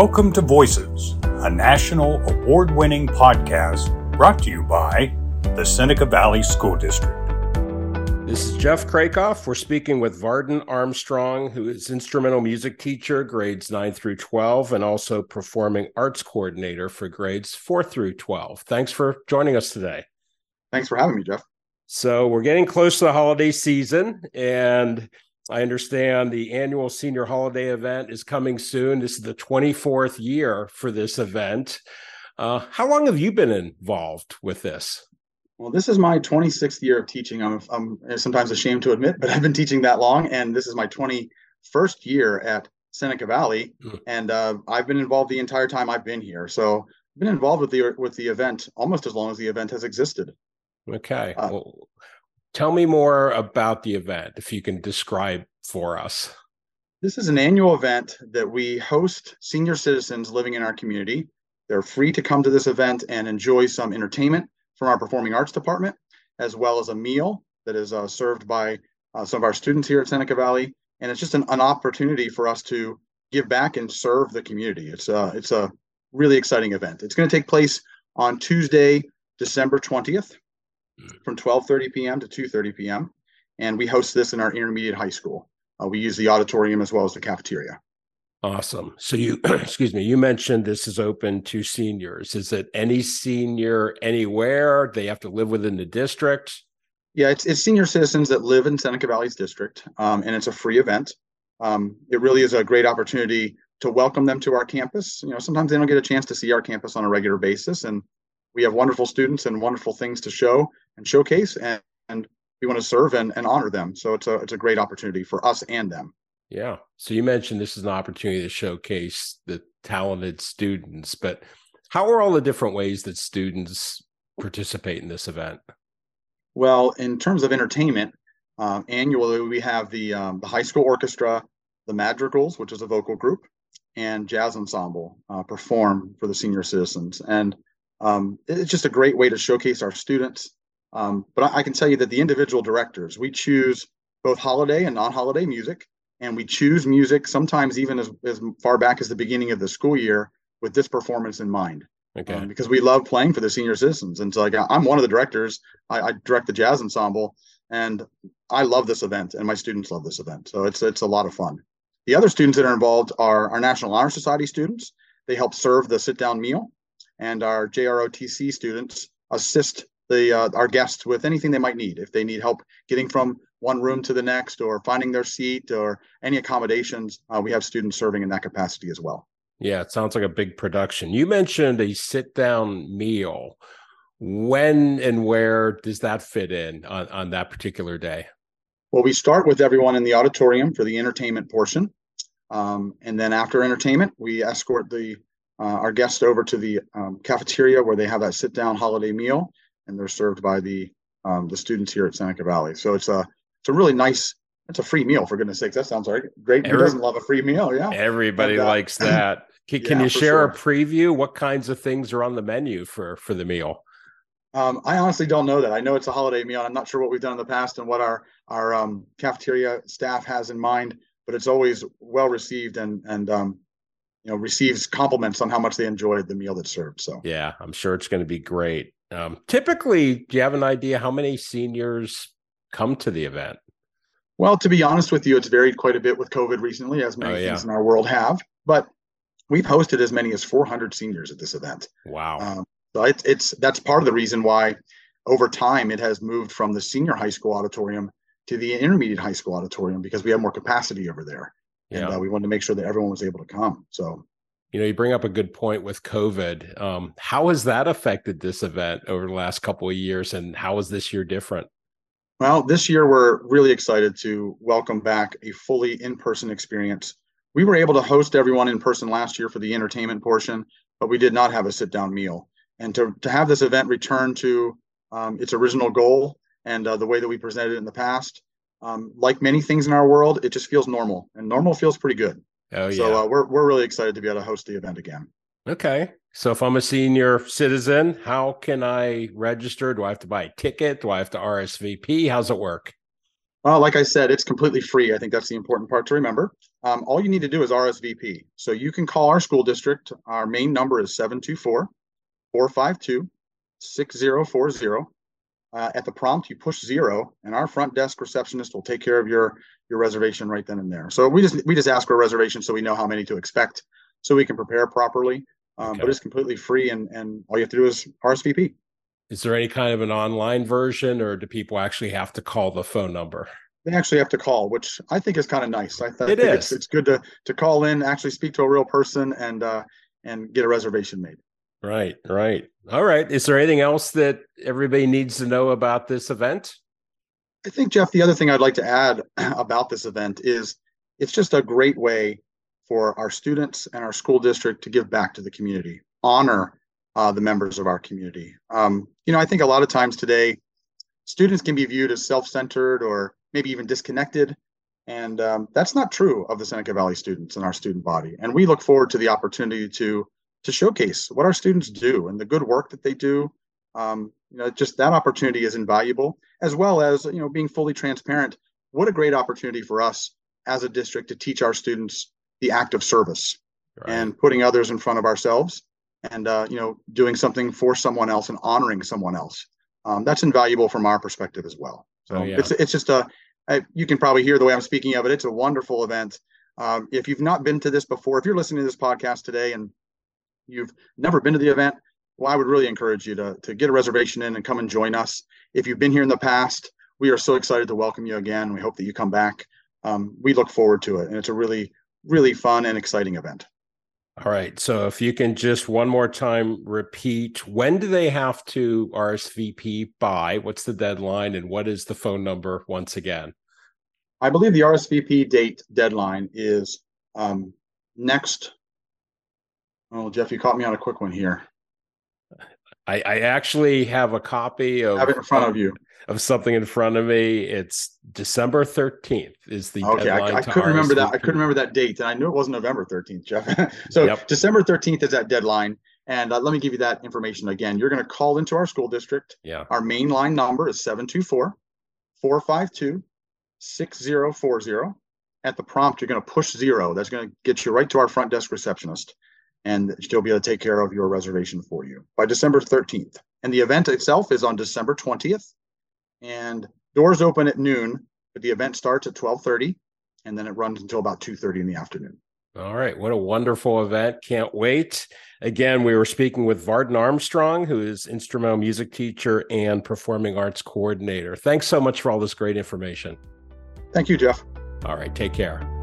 Welcome to Voices, a national award winning podcast brought to you by the Seneca Valley School District. This is Jeff Krakoff. We're speaking with Varden Armstrong, who is instrumental music teacher, grades 9 through 12, and also performing arts coordinator for grades 4 through 12. Thanks for joining us today. Thanks for having me, Jeff. So, we're getting close to the holiday season, and I understand the annual senior holiday event is coming soon. This is the 24th year for this event. Uh, how long have you been involved with this? Well, this is my 26th year of teaching. I'm, I'm sometimes ashamed to admit, but I've been teaching that long, and this is my 21st year at Seneca Valley, mm. and uh, I've been involved the entire time I've been here. So I've been involved with the with the event almost as long as the event has existed. Okay. Uh, well, Tell me more about the event, if you can describe for us. This is an annual event that we host senior citizens living in our community. They're free to come to this event and enjoy some entertainment from our performing arts department, as well as a meal that is uh, served by uh, some of our students here at Seneca Valley. And it's just an, an, opportunity for us to give back and serve the community. It's a, uh, it's a really exciting event. It's going to take place on Tuesday, December 20th from 12:30 p.m. to 2:30 p.m. And we host this in our intermediate high school. Uh, we use the auditorium as well as the cafeteria. Awesome. So you, excuse me, you mentioned this is open to seniors. Is it any senior anywhere? They have to live within the district. Yeah, it's, it's senior citizens that live in Seneca Valley's district, um, and it's a free event. Um, it really is a great opportunity to welcome them to our campus. You know, sometimes they don't get a chance to see our campus on a regular basis, and we have wonderful students and wonderful things to show and showcase and, and we want to serve and, and honor them. So it's a it's a great opportunity for us and them. Yeah. So you mentioned this is an opportunity to showcase the talented students but how are all the different ways that students participate in this event? Well in terms of entertainment um, annually we have the um, the high school orchestra the madrigals which is a vocal group and jazz ensemble uh, perform for the senior citizens. And um, it's just a great way to showcase our students. Um, but I, I, can tell you that the individual directors, we choose both holiday and non-holiday music, and we choose music sometimes even as, as far back as the beginning of the school year with this performance in mind. Okay. Um, because we love playing for the senior citizens, and so like I'm one of the directors. I, I direct the jazz ensemble, and I love this event, and my students love this event. So it's it's a lot of fun. The other students that are involved are our National Honor Society students. They help serve the sit-down meal and our JROTC students assist the uh, our guests with anything they might need. If they need help getting from one room to the next, or finding their seat, or any accommodations, uh, we have students serving in that capacity as well. Yeah, it sounds like a big production. You mentioned a sit down meal. When and where does that fit in on, on that particular day? Well, we start with everyone in the auditorium for the entertainment portion. Um, and then after entertainment, we escort the uh, our guests over to the um, cafeteria where they have that sit down holiday meal and they're served by the um, the students here at Seneca Valley. So it's a it's a really nice it's a free meal for goodness sakes. That sounds right. Great. Every, Who doesn't love a free meal? Yeah. Everybody and, uh, likes that. Can, can yeah, you share sure. a preview? What kinds of things are on the menu for for the meal? Um, I honestly don't know that. I know it's a holiday meal. I'm not sure what we've done in the past and what our our um, cafeteria staff has in mind, but it's always well received and and um, you know receives compliments on how much they enjoyed the meal that's served. So yeah, I'm sure it's going to be great. Um, typically, do you have an idea how many seniors come to the event? Well, to be honest with you, it's varied quite a bit with COVID recently, as many oh, yeah. things in our world have. But we've hosted as many as 400 seniors at this event. Wow! Um, so it's it's that's part of the reason why over time it has moved from the senior high school auditorium to the intermediate high school auditorium because we have more capacity over there and uh, we wanted to make sure that everyone was able to come. So, you know, you bring up a good point with COVID. Um, how has that affected this event over the last couple of years, and how is this year different? Well, this year we're really excited to welcome back a fully in-person experience. We were able to host everyone in person last year for the entertainment portion, but we did not have a sit-down meal. And to to have this event return to um, its original goal and uh, the way that we presented it in the past, um, like many things in our world, it just feels normal, and normal feels pretty good. Oh yeah. So uh, we're we're really excited to be able to host the event again. Okay. So if I'm a senior citizen, how can I register? Do I have to buy a ticket? Do I have to RSVP? How's it work? Well, like I said, it's completely free. I think that's the important part to remember. Um, all you need to do is RSVP. So you can call our school district. Our main number is 724 452 6040. Uh, at the prompt, you push zero, and our front desk receptionist will take care of your your reservation right then and there. So we just we just ask for a reservation so we know how many to expect, so we can prepare properly. Um, okay. But it's completely free, and and all you have to do is RSVP. Is there any kind of an online version, or do people actually have to call the phone number? They actually have to call, which I think is kind of nice. I, th- it I think is. It's, it's good to to call in, actually speak to a real person, and uh, and get a reservation made. Right, right. All right. Is there anything else that everybody needs to know about this event? I think, Jeff, the other thing I'd like to add about this event is it's just a great way for our students and our school district to give back to the community, honor uh, the members of our community. Um, you know, I think a lot of times today, students can be viewed as self centered or maybe even disconnected. And um, that's not true of the Seneca Valley students and our student body. And we look forward to the opportunity to to showcase what our students do and the good work that they do. Um, you know, just that opportunity is invaluable, as well as you know being fully transparent. What a great opportunity for us as a district to teach our students the act of service right. and putting others in front of ourselves, and uh, you know doing something for someone else and honoring someone else. Um, that's invaluable from our perspective as well. So oh, yeah. it's it's just a I, you can probably hear the way I'm speaking of it. It's a wonderful event. Um, if you've not been to this before, if you're listening to this podcast today and you've never been to the event, well, I would really encourage you to, to get a reservation in and come and join us. If you've been here in the past, we are so excited to welcome you again. We hope that you come back. Um, we look forward to it. And it's a really, really fun and exciting event. All right. So if you can just one more time repeat when do they have to RSVP by? What's the deadline and what is the phone number once again? I believe the RSVP date deadline is um, next Oh, Jeff, you caught me on a quick one here. I, I actually have a copy of have it in front of you of something in front of me. It's December thirteenth is the okay. I, I couldn't remember that. I couldn't remember that date, and I knew it wasn't November thirteenth, Jeff. so yep. December thirteenth is that deadline. And uh, let me give you that information again. You're going to call into our school district. Yeah. Our main line number is 724 452 6040. At the prompt, you're going to push zero. That's going to get you right to our front desk receptionist and she'll be able to take care of your reservation for you by December 13th. And the event itself is on December 20th, and doors open at noon, but the event starts at 12:30, and then it runs until about 2:30 in the afternoon. All right, what a wonderful event! Can't wait. Again, we were speaking with Varden Armstrong, who is instrumental music teacher and performing arts coordinator. Thanks so much for all this great information. Thank you, Jeff. All right, take care.